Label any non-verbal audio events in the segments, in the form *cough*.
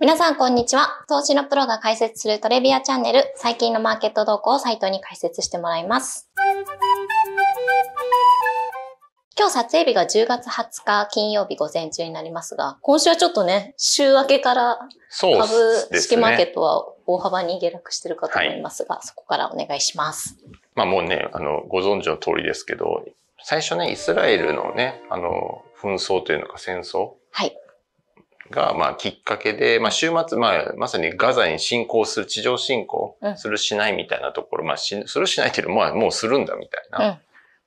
皆さん、こんにちは。投資のプロが解説するトレビアチャンネル、最近のマーケット動向をサイトに解説してもらいます。今日撮影日が10月20日金曜日午前中になりますが、今週はちょっとね、週明けから株式マーケね。ットは大幅に下落してるかと思いますが、そこからお願いします。まあもうね、あの、ご存知の通りですけど、最初ね、イスラエルのね、あの、紛争というのか戦争はい。が、まあきっかけで、まあ週末、まあまさにガザに侵攻する、地上侵攻うんするしないみたいなところ、まあしするしないっていうのは、まあもうするんだみたいなうん。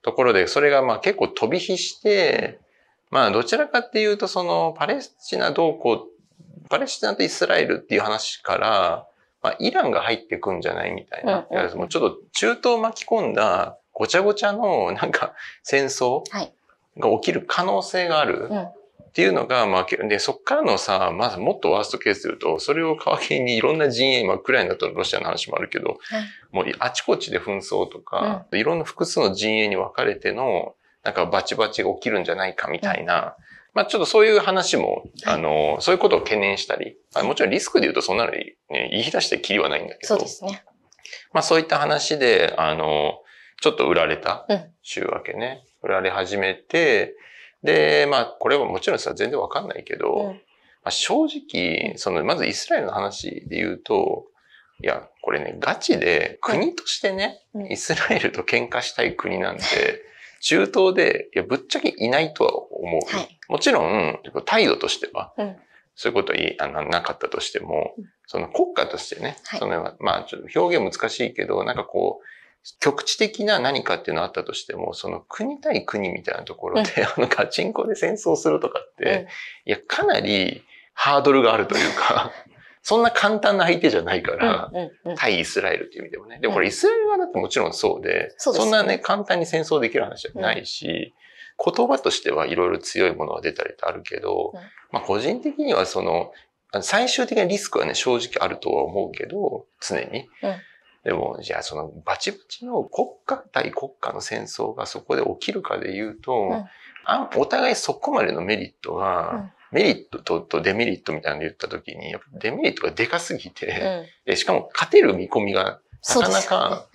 ところで、それがまあ結構飛び火して、まあどちらかっていうと、そのパレスチナ同行、パレスチナとイスラエルっていう話から、まあイランが入ってくんじゃないみたいな。うんもうちょっと中東を巻き込んだごちゃごちゃのなんか戦争はい。が起きる可能性がある。うん。っていうのが、まあ、けで、そっからのさ、まずもっとワーストケースで言うと、それを皮切りにいろんな陣営、まあ、ウクライナとロシアの話もあるけど、もうあちこちで紛争とか、いろんな複数の陣営に分かれての、なんかバチバチが起きるんじゃないかみたいな、まあちょっとそういう話も、はい。あの、そういうことを懸念したり、まあ、もちろんリスクで言うとそんなのに、ね、言い出してきりはないんだけどそうで、すね。まあそういった話で、あの、ちょっと売られたうん。週明けね、売られ始めて、で、まあこれはもちろんさ、全然わかんないけど、うん。まあ、正直、その、まずイスラエルの話で言うと、いや、これね、ガチで国としてね、うんイスラエルと喧嘩したい国なんて、中東で、いや、ぶっちゃけいないとは思う。はい。もちろん、態度としては、うんそういうこといあのなかったとしてもうん、その国家としてね、はいそのまあちょっと表現難しいけど、なんかこう、局地的な何かっていうのがあったとしても、その国対国みたいなところで、*laughs* あのガチンコで戦争するとかって、いや、かなりハードルがあるというか、*laughs* そんな簡単な相手じゃないから。対イスラエルっていう意味でもね。でもこれイスラエル側だってもちろんそうで、そうですねんなね、簡単に戦争できる話じゃないし、言葉としてはいろいろ強いものが出たりとあるけど、うんまあ個人的にはその、最終的なリスクはね、正直あるとは思うけど、常に。うんでも、じゃあそのバチバチの国家対国家の戦争がそこで起きるかで言うと、ん。あお互いそこまでのメリットが、うん。メリットととデメリットみたいなので言ったときに、やっぱデメリットがでかすぎて、うん。でしかも勝てる見込みがなかなか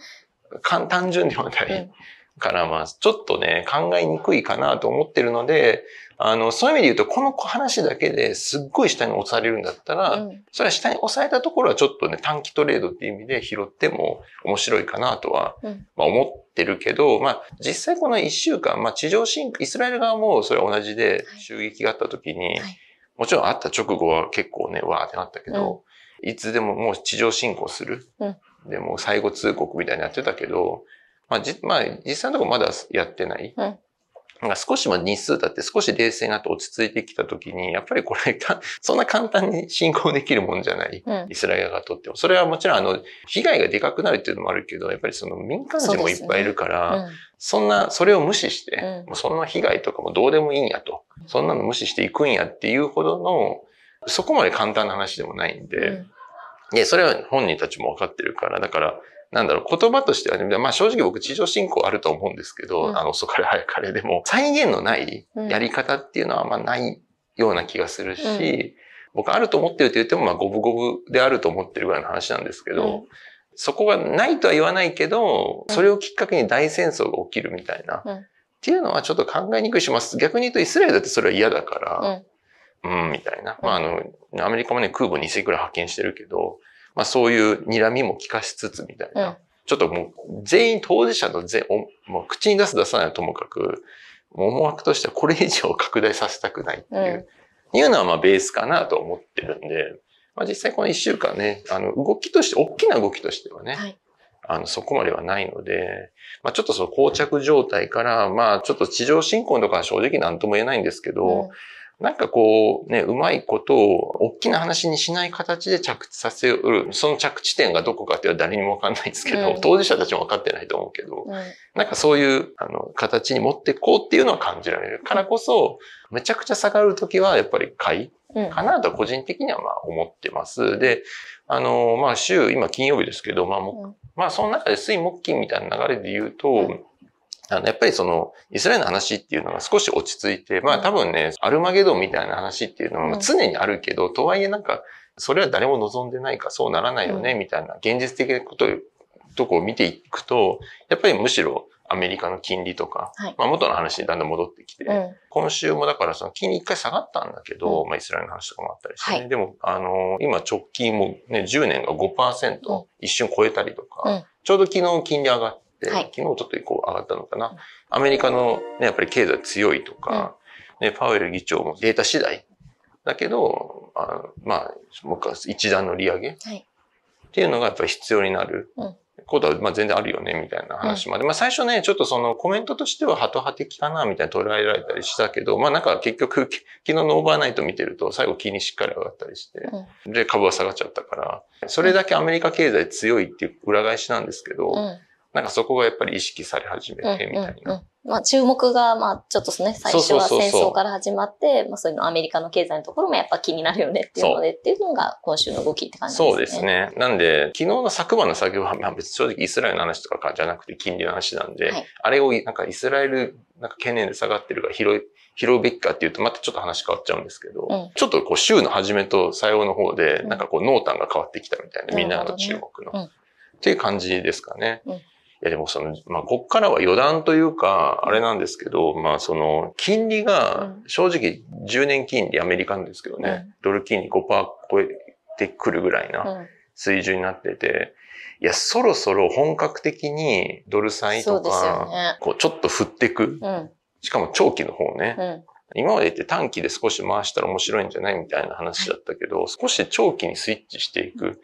簡単純ではないうんから、まあ、ちょっとね、考えにくいかなと思ってるので、あの、そういう意味で言うと、この話だけですっごい下に押されるんだったら、うん。それは下に押されたところはちょっとね、短期トレードっていう意味で拾っても面白いかなとは、うん。まあ思ってるけど、まあ実際この一週間、まあ地上侵攻、イスラエル側もそれは同じではい。襲撃があった時に、はい。もちろんあった直後は結構ね、わーってなったけど、いつでももう地上侵攻する。うん。でもう最後通告みたいになってたけど、まあじ、まあ実際のところまだやってない。うんなんか少しまあ日数経って少し冷静になって落ち着いてきた時に、やっぱりこれか、*laughs* そんな簡単に進行できるもんじゃない。うんイスラエル側がとっても。それはもちろんあの、被害がでかくなるっていうのもあるけど、やっぱりその民間人もいっぱいいるから、うんそんな、それを無視して、うんもうそんな被害とかもどうでもいいんやと。そんなの無視していくんやっていうほどの、そこまで簡単な話でもないんで、うんで、それは本人たちも分かってるから、だから、なんだろう、言葉としてはね、まあ正直僕地上侵攻あると思うんですけど、うん。あの、遅かれ早かれでも、再現のないやり方っていうのはまないような気がするし、うん。僕あると思ってるって言っても、まあ五分五分であると思ってるぐらいの話なんですけど、うん。そこがないとは言わないけど、うん。それをきっかけに大戦争が起きるみたいな、うん。っていうのはちょっと考えにくいします。逆に言うとイスラエルだってそれは嫌だから、うん、みたいな。まあ、あの、アメリカもね、空母2隻ぐらい派遣してるけど、まあそういう睨みも聞かしつつみたいな。うん。ちょっともう、全員当事者の全、おもう口に出す出さないはともかく、思惑としてはこれ以上拡大させたくないっていう、いうのはまあベースかなと思ってるんで、まあ実際この一週間ね、あの、動きとして、大きな動きとしてはね、はい。あの、そこまではないので、まあちょっとその膠着状態から、まあちょっと地上侵攻とかは正直何とも言えないんですけど、なんかこうね、うまいことを大きな話にしない形で着地させる、その着地点がどこかっていうのは誰にもわかんないですけど、うん。当事者たちもわかってないと思うけど、うん。なんかそういう、あの、形に持ってこうっていうのは感じられる。からこそ、めちゃくちゃ下がるときはやっぱり買いうん。かなと個人的にはまあ思ってます。で、あの、まあ週、今金曜日ですけど、まあもうん。まあその中で水木金みたいな流れで言うと、うんあの、やっぱりその、イスラエルの話っていうのが少し落ち着いて、まあ多分ね、アルマゲドンみたいな話っていうのは常にあるけど、とはいえなんか、それは誰も望んでないからそうならないよね、みたいな現実的なこととこを見ていくと、やっぱりむしろアメリカの金利とか、はい。まあ元の話にだんだん戻ってきて、うん。今週もだからその金利一回下がったんだけど、うん。まあイスラエルの話とかもあったりしてね。はい。でも、あのー今直近もね、10年が5%、うん。一瞬超えたりとか、うん。ちょうど昨日金利上がって、はい昨日ちょっとこう上がったのかな。うんアメリカのね、やっぱり経済強いとか、ね、パウエル議長もデータ次第だけど、あまあ、もう一段の利上げっはい。ていうのがやっぱり必要になる。うんことは、まあ全然あるよね、みたいな話まで。まあ最初ね、ちょっとそのコメントとしてはハト派的かな、みたいな捉えられたりしたけど、まあなんか結局、き昨日のオーバーナイト見てると最後金利しっかり上がったりして、で株は下がっちゃったから、それだけアメリカ経済強いっていう裏返しなんですけど、うん。なんかそこがやっぱり意識され始めうん。て、みたいな。うん。まあ、注目が、まあ、ちょっとね、最初は戦争から始まって、まあ、そういうのアメリカの経済のところもやっぱ気になるよねっていうので、っていうのが今週の動きって感じですね。そうです。ね。なんで、昨日の昨晩の作業は、まあ別に正直イスラエルの話とかじゃなくて金利の話なんで、はいあれをなんかイスラエルなんか懸念で下がってるから拾い、拾うべきかっていうと、またちょっと話変わっちゃうんですけど、うんちょっとこう週の初めと最後の方で、うんなんかこう濃淡が変わってきたみたいな、みんなの注目の。うんっていう感じですかね。うんいやでもその、まあ、こっからは余談というか、あれなんですけど、まあその、金利が、正直10年金利アメリカンですけどね、ドル金利5%超えてくるぐらいな、うん。水準になってて、いや、そろそろ本格的にドル債とそうね。こう、ちょっと振ってく。うん。しかも長期の方ね。うん。今までって短期で少し回したら面白いんじゃないみたいな話だったけど、少し長期にスイッチしていく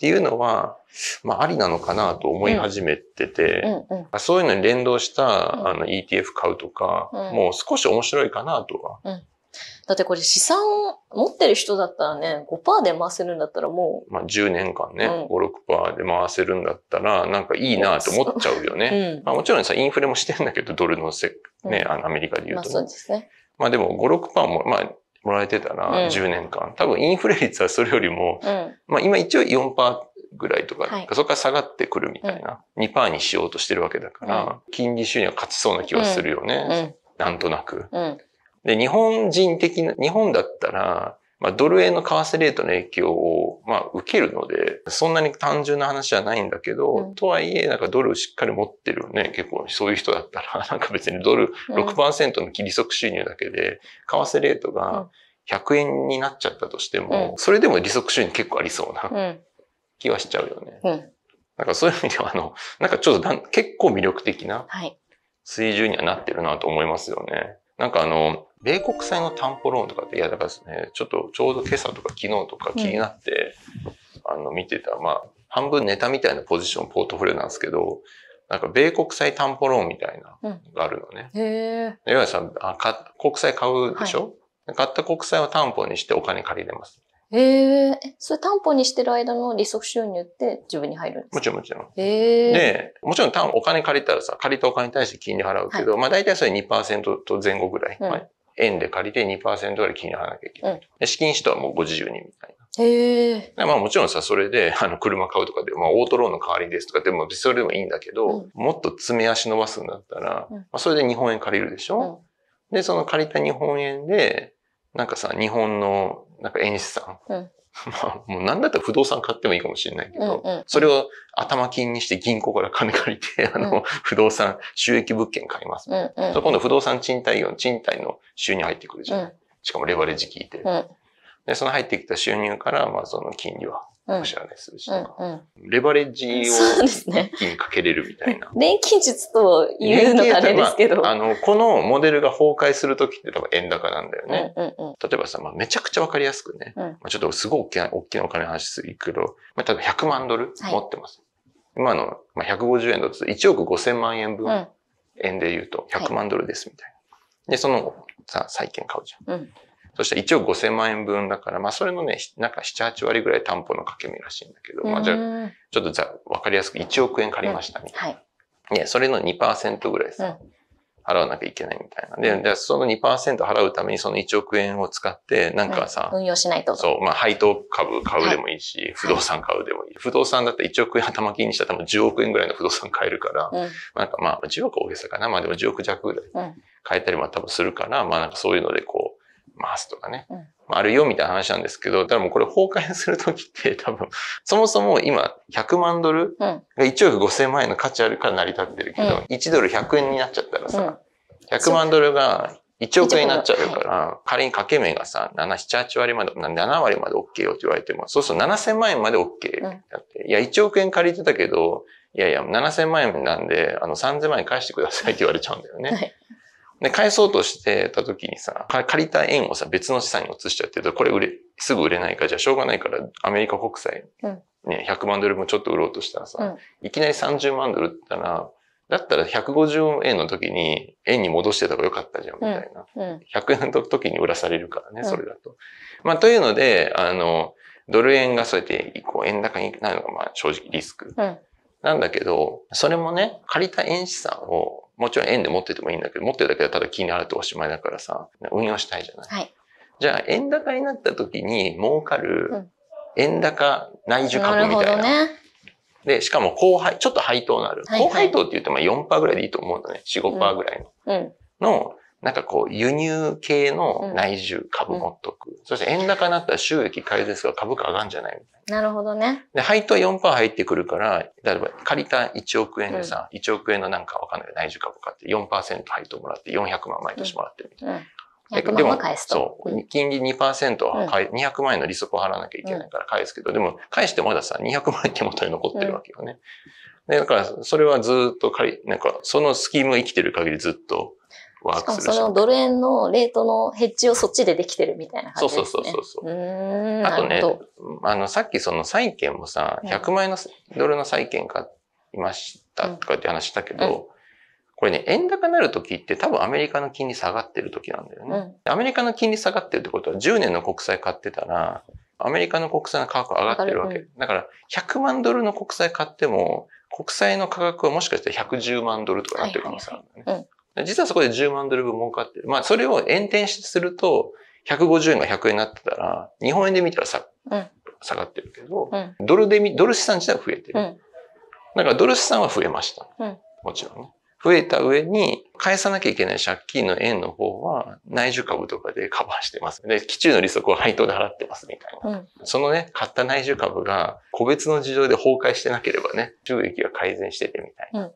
っうん。ていうのは、まあ、ありなのかなと思い始めてて、うん。うん。そういうのに連動した、うんあの ETF 買うとか、うんもう少し面白いかなとは。だってこれ資産持ってる人だったらね、5%で回せるんだったらもまあ、10年間ね、うん5、6%で回せるんだったら、なんかいいなと思っちゃうよう、ね。うん。まあ、もちろんさ、インフレもしてんだけど、ドルのせ、ね、うんあのアメリカで言まあうとね、そうですね。まあでも5、6%も、まあ、もらえてたうんら、10年間。多分インフレ率はそれよりも、うん。まあ今一応4%ぐらいとか、はいそこから下がってくるみたいな、2%にしようとしてるわけだから、金利収入は勝ちそうな気はするようね。ん。なんとなく。うん。で、日本人的な、日本だったら、まあ、ドル円の為替レートの影響を、まあ、受けるので、そんなに単純な話じゃないんだけど、うんとはいえ、なんかドルしっかり持ってるね、結構そういう人だったら、*laughs* なんか別にドルうん6%の利息収入だけで、為替レートが100円になっちゃったとしても、うんそれでも利息収入結構ありそうなうん。気はしちゃうよね。うん。なんかそういう意味では、あの、なんかちょっと結構魅力的なはい。水準にはなってるなと思いますよね。なんかあの、米国債の担保ローンとかって、いやだからですね、ちょっとちょうど今朝とか昨日とか気になって、あの、見てた、まあ、半分ネタみたいなポジション、ポートフォリオなんですけど、なんか米国債担保ローンみたいなのがあるのね。へえ。いわゆるさ、あか国債買うでしょ、買った国債を担保にしてお金借りれます。へえ。え、それ担保にしてる間の利息収入って自分に入るんですか？もちろんもちろん。へえ。で、もちろん担お金借りたらさ、借りたお金に対して金利払うけど、まあ大体それ2%と前後ぐらい。うんまあ円で借りて2%ぐらい金利払わなきゃいけない。うんで資金使途はもうご自由にみたいへえ。まあもちろんさ、それで、*laughs* あの、車買うとかで、まあオートローンの代わりですとかでも、それでもいいんだけど、うんもっと詰め足伸ばすんだったら、うんまあそれで日本円借りるでしょ、で、その借りた日本円で、なんかさ、日本の、なんか円資産。うん *laughs* まあ、もうなんだったら不動産買ってもいいかもしれないけど、うんうんそれを頭金にして銀行から金借りて、*laughs* あの、うん不動産、収益物件買います。うんうん。今度不動産賃貸業の賃貸の収入入ってくるじゃん。うんしかもレバレッジ効いて。うんで、その入ってきた収入から、まあその金利はお支払いするしとか、うんうん。レバレッジを一気にかけれるみたいな。錬金術と言うのがあれですけど。まああの、このモデルが崩壊するときって多分円高なんだようんね。うんうん。例えばさ、まあ、めちゃくちゃわかりやすくね。うんまあ、ちょっとすごい大きな、大きなお金の話するけど、まあ、例えば100万ドル持ってます。今の、まあ、150円だと1億5000万円分、うん円で言うと100万ドルですみたいな。で、その、さ、債券買うじゃん。うんそしたら1億5000万円分だから、まあそれのね、なんか7、8割ぐらい担保の掛け値らしいんだけど、まあじゃあ、うんちょっとざわかりやすく1億円借りましたみたいはい。な。ね、それの2%ぐらいさ、うん払わなきゃいけないみたいな。で、じゃあその2%払うためにその1億円を使って、なんかさ、運用しないと。そう、まあ配当株買うでもいいし、不動産買うでもいい。不動産だったら1億円頭金にしたら多分10億円ぐらいの不動産買えるから、うん。なんかまあ10億大げさかな。まあでも10億弱ぐらいうん買えたりも多分するから、まあなんかそういうのでこう、回すとかね。うん。あるよみたいな話なんですけど、ただもうこれ崩壊するときって *laughs* 多分、そもそも今100万ドルが1億5000万円の価値あるから成り立ってるけど、うん、1ドル100円になっちゃったらさ、うん、100万ドルが1億円になっちゃうから、仮に掛け目がさ、7、7、8割まで、7割まで OK よって言われても、そうすると7000万円まで OK だって、うん、いや、1億円借りてたけど、いやいや、7000万円なんで、あの、3000万円返してくださいって言われちゃうんだよね。はいで、返そうとしてた時にさ、借りた円をさ、別の資産に移しちゃってると、これ売れ、すぐ売れないから、じゃあしょうがないから、アメリカ国債、ね、100万ドルもちょっと売ろうとしたらさ、うん、いきなり30万ドルって言ったら、だったら150円の時に円に戻してた方がよかったじゃん、みたいな。うんうん、100円の時に売らされるからね、それだと。まあ、というので、あの、ドル円がそうやってこう円高になるのがまあ正直リスク。なんだけど、それもね、借りた円資産をもちろん円で持っててもいいんだけど、持ってるだけでただ金利払っておしまいだからさ、運用したいじゃない？はい。じゃあ、円高になった時に儲かる、円高内需株みたいな。なるほどね。で、しかも高配、ちょっと配当のある。はいはい、高配当って言うとまあ4%ぐらいでいいと思うのね。4、5%ぐらいの。うん。の、なんかこう、輸入系の内需株持っとく。うん、そして円高になったら収益改善する株価上がるんじゃないみたいな。なるほどね。で、配当は4%入ってくるから、例えば借りた1億円でさ、うん、1億円のなんかわかんない内需株買って4%配当もらって400万毎年もらってるみたいな。うん100万は返すと。そう。金利2%は、うん、200万円の利息を払わなきゃいけないから返すけど、でも返してまださ、200万円手元に残ってるわけよね。で、だから、それはずっと借り、なんか、そのスキームが生きてる限りずっとワークするし。かもそのドル円のレートのヘッジをそっちでできてるみたいな感じですね。そうそうそうそう。う。あとね、あの、さっきその債券もさ、100万円のドルの債券買いましたとかって話したけど、うん、これね、円高になるときって多分アメリカの金利下がってるときなんだよね、うん、アメリカの金利下がってるってことは10年の国債買ってたら、アメリカの国債の価格上がってるわけ。うん、だから、100万ドルの国債買っても、国債の価格はもしかして110万ドルとかなってる可能性あるんだね。はいはいはい実はそこで10万ドル分儲かってる。まあ、それを円転すると、150円が100円になってたら、日本円で見たらさ、うん、下がってるけど、うん、ドルで見、ドル資産自体は増えてる。うん、だからドル資産は増えました。もちろんね。増えた上に、返さなきゃいけない借金の円の方は内需株とかでカバーしてます。で、基中の利息を配当で払ってますみたいな。うん、そのね、買った内需株が個別の事情で崩壊してなければね、収益が改善しててみたいな。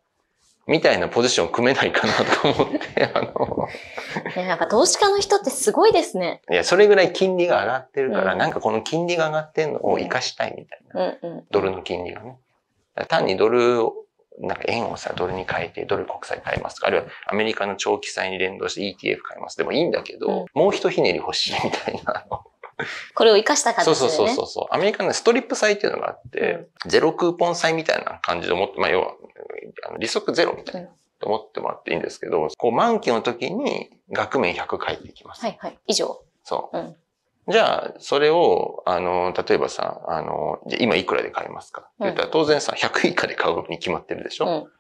みたいなポジション組めないかなと思って、あの *laughs* ね、なんか投資家の人ってすごいですね。いや、それぐらい金利が上がってるから、うん、なんかこの金利が上がってるのを活かしたいみたいな。うんうん、ドルの金利がね。単にドルを、なんか円をさ、ドルに変えて、ドル国債買いますあるいはアメリカの長期債に連動して ETF 買います。でもいいんだけど、うん、もう一ひねり欲しいみたいな。これを活かした形で、ね。そうそうそうそう。アメリカのストリップ債っていうのがあって、うん、ゼロクーポン債みたいな感じで思って、まあ要は、利息ゼロみたいな。と思ってもらっていいんですけど、こう満期の時に額面100返ってきます。はいはい。以上。そう。うん、じゃあ、それを、あの、例えばさ、あの、じゃ今いくらで買いますか？って言ったら、当然さ、100以下で買うに決まってるでしょ、うん、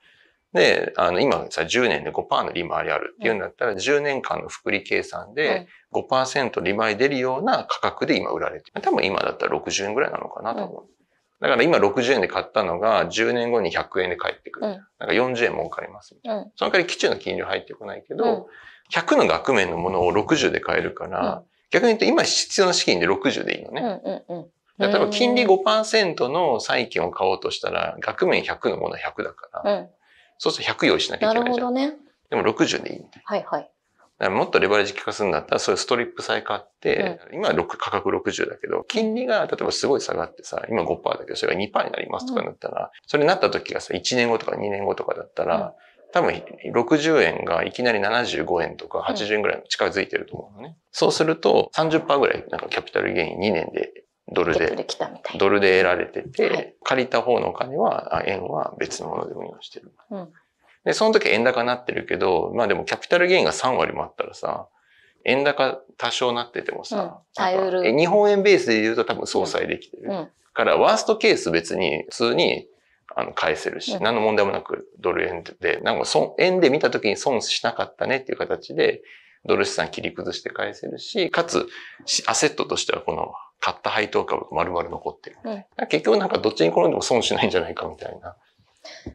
で、あの、今さ、10年で5%の利回りあるっていうんだったら、10年間の複利計算で5%利回り出るような価格で今売られてる。多分今だったら60円ぐらいなのかなと思う。だから今60円で買ったのが10年後に100円で返ってくる。うん、なんか40円儲かりますうん、その代わり基中の金利は入ってこないけど、うん、100の額面のものを60で買えるから、逆に言うと今必要な資金で60でいいのね。例えば金利5%の債券を買おうとしたら、額面100のものは100だから、そうすると100用意しなきゃいけないじゃん。なるほどね。でも60でいいはいはい。もっとレバレッジ効かすんだったら、そういうストリップ債買って、うん、今は価格60だけど、金利が例えばすごい下がってさ、今5%だけど、それが2%になりますとかなったら、うん、それになった時がさ、1年後とか2年後とかだったら、多分60円がいきなり75円とか80円ぐらいの近づいてると思うのね。そうすると30%ぐらいなんかキャピタルゲイン2年でドルで、ドルで得られてて、はい、借りた方のお金は、円は別のもので運用してる。うん。で、その時円高になってるけど、まあでもキャピタルゲインが3割もあったらさ、円高多少なっててもさ、うん、日本円ベースで言うと多分相殺できてる。うん、からワーストケース別に普通にあの返せるし、うん、何の問題もなくドル円で、なんか損、円で見た時に損しなかったねっていう形で、ドル資産切り崩して返せるし、かつ、アセットとしてはこの買った配当株が丸々残ってる、うん、結局なんかどっちに転んでも損しないんじゃないかみたいな。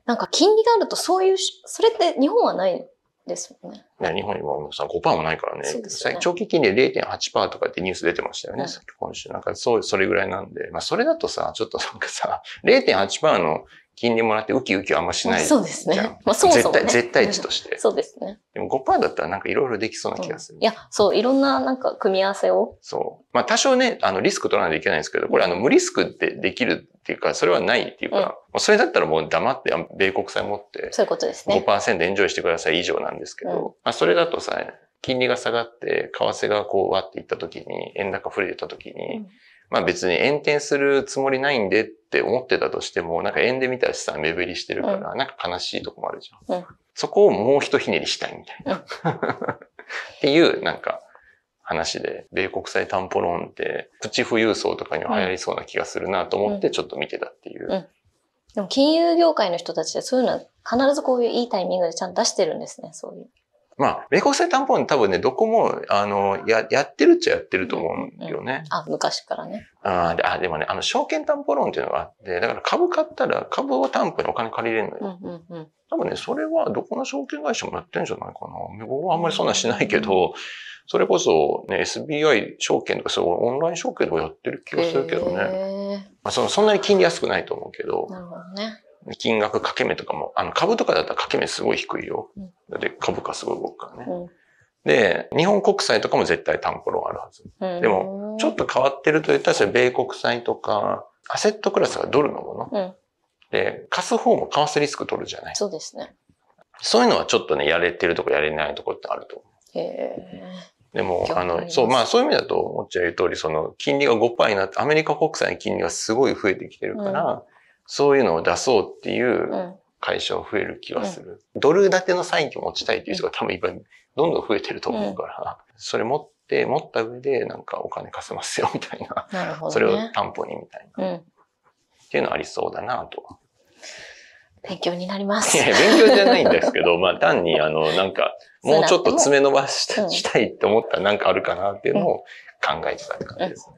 なんか金利があるとそういう、それって日本はないですもんね。ね、日本にもさ5%もないからね。ね長期金利で0.8%とかってニュース出てましたよね。うんさっき今週。なんかそう、それぐらいなんで。まあそれだとさ、ちょっとなんかさ、0.8%の金利もらってウキウキはあんましないじゃん。そうですね。まあそもそも、ね。絶対、絶対値として。そうですね。でも5%だったらなんかいろいろできそうな気がする。いや、そう、いろんななんか組み合わせを。そう。まあ多少ね、あのリスク取らないといけないんですけど、これあの無リスクでできるっていうか、それはないっていうか、うんそれだったらもう黙ってあ米国債持ってそういうことですね。5%エンジョイしてください以上なんですけど、うんまあそれだとさ、金利が下がって、為替がこうわっていった時に、円高触れた時に、うんまあ別に円転するつもりないんでって思ってたとしても、なんか円で見たら資産目減りしてるから、なんか悲しいとこもあるじゃん。うんそこをもう一ひねりしたいみたいな。っていう、なんか、話で、米国債担保ローンって、プチ富裕層とかには流行りそうな気がするなと思って、ちょっと見てたっていう。うんでも金融業界の人たちでそういうのは必ずこういういいタイミングでちゃんと出してるんですね、そういう。まあ、米国債担保ローン多分ね、どこも、あの、や、やってるっちゃやってると思うんよね。あ、昔からね。あーであ、でもね、あの、証券担保ローンっていうのがあって、だから株買ったら株を担保にお金借りれるのうよ。んうんうん。多分ね、それはどこの証券会社もやってんじゃないかな。僕はあんまりそんなんしないけど、それこそね、SBI 証券とかそうオンライン証券とかやってる気がするけどね。へまあ、そのそんなに金利安くないと思うけどー、なるほどね。金額掛け目とかも、あの株とかだったら掛け目すごい低いようん。だって株価すごい動くからね。うんで、日本国債とかも絶対担保ローンあるはず。うん。でも、ちょっと変わってると言ったら、それ米国債とか、アセットクラスがドルのもの？うん。で、貸す方も為替リスク取るじゃない。そうですね。そういうのはちょっとね、やれてるとこやれないとこってあると思う。へえ。でも、あの、そう、まあそういう意味だと、もっちゃん言う通り、その、金利が5%になって、アメリカ国債の金利がすごい増えてきてるから、そういうのを出そうっていううん会社は増える気がする。ドル建ての債券持ちたいっていう人が多分今、どんどん増えてると思うから、それ持って、持った上で、なんかお金貸せますよ、みたいな。なるほどね。それを担保にみたいな。うん。っていうのはありそうだなとは。勉強になります。いや、勉強じゃないんですけど、まあ単にあの、なんか、*laughs* もうちょっと爪伸ばしうんしたいって思ったらなんかあるかなっていうのを考えてたって感じですね。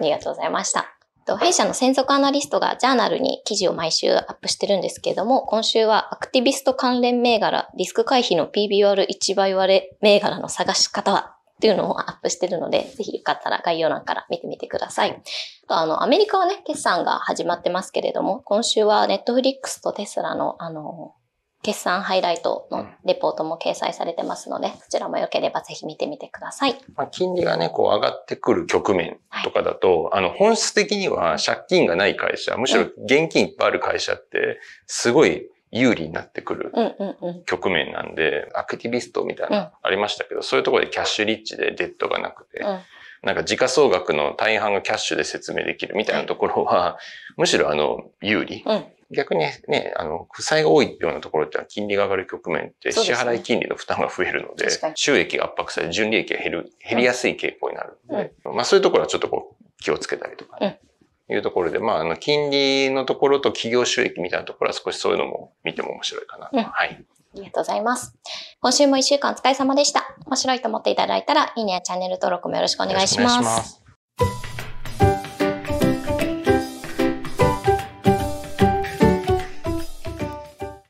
ありがとうございました。と弊社の専属アナリストがジャーナルに記事を毎週アップしてるんですけれども、今週はアクティビスト関連銘柄、リスク回避の PBR1 倍割れ銘柄の探し方はっていうのをアップしてるので、ぜひよかったら概要欄から見てみてください。とあの、アメリカはね、決算が始まってますけれども、今週はネットフリックスとテスラのあの、決算ハイライトのレポートも掲載されてますので、そちらも良ければぜひ見てみてください。まあ、金利がね、こう上がってくる局面とかだと、あの、本質的には借金がない会社、むしろ現金いっぱいある会社って、すごい有利になってくるうんうんうん。局面なんで、アクティビストみたいうんな、ありましたけど、そういうところでキャッシュリッチでデッドがなくて、うんなんか時価総額の大半がキャッシュで説明できるみたいなところは、むしろあの、有利。うん。逆にね、あの、負債が多いようなところってのは金利が上がる局面って支払い金利の負担が増えるので確かに、収益が圧迫され、純利益が減る、減りやすい傾向になるので、まあそういうところはちょっとこう気をつけたりとかね、いうところで、まああの、金利のところと企業収益みたいなところは少しそういうのも見ても面白いかなと。うんはい。ありがとうございます。今週も一週間お疲れ様でした。面白いと思っていただいたら、いいねやチャンネル登録もよろしくお願い。します。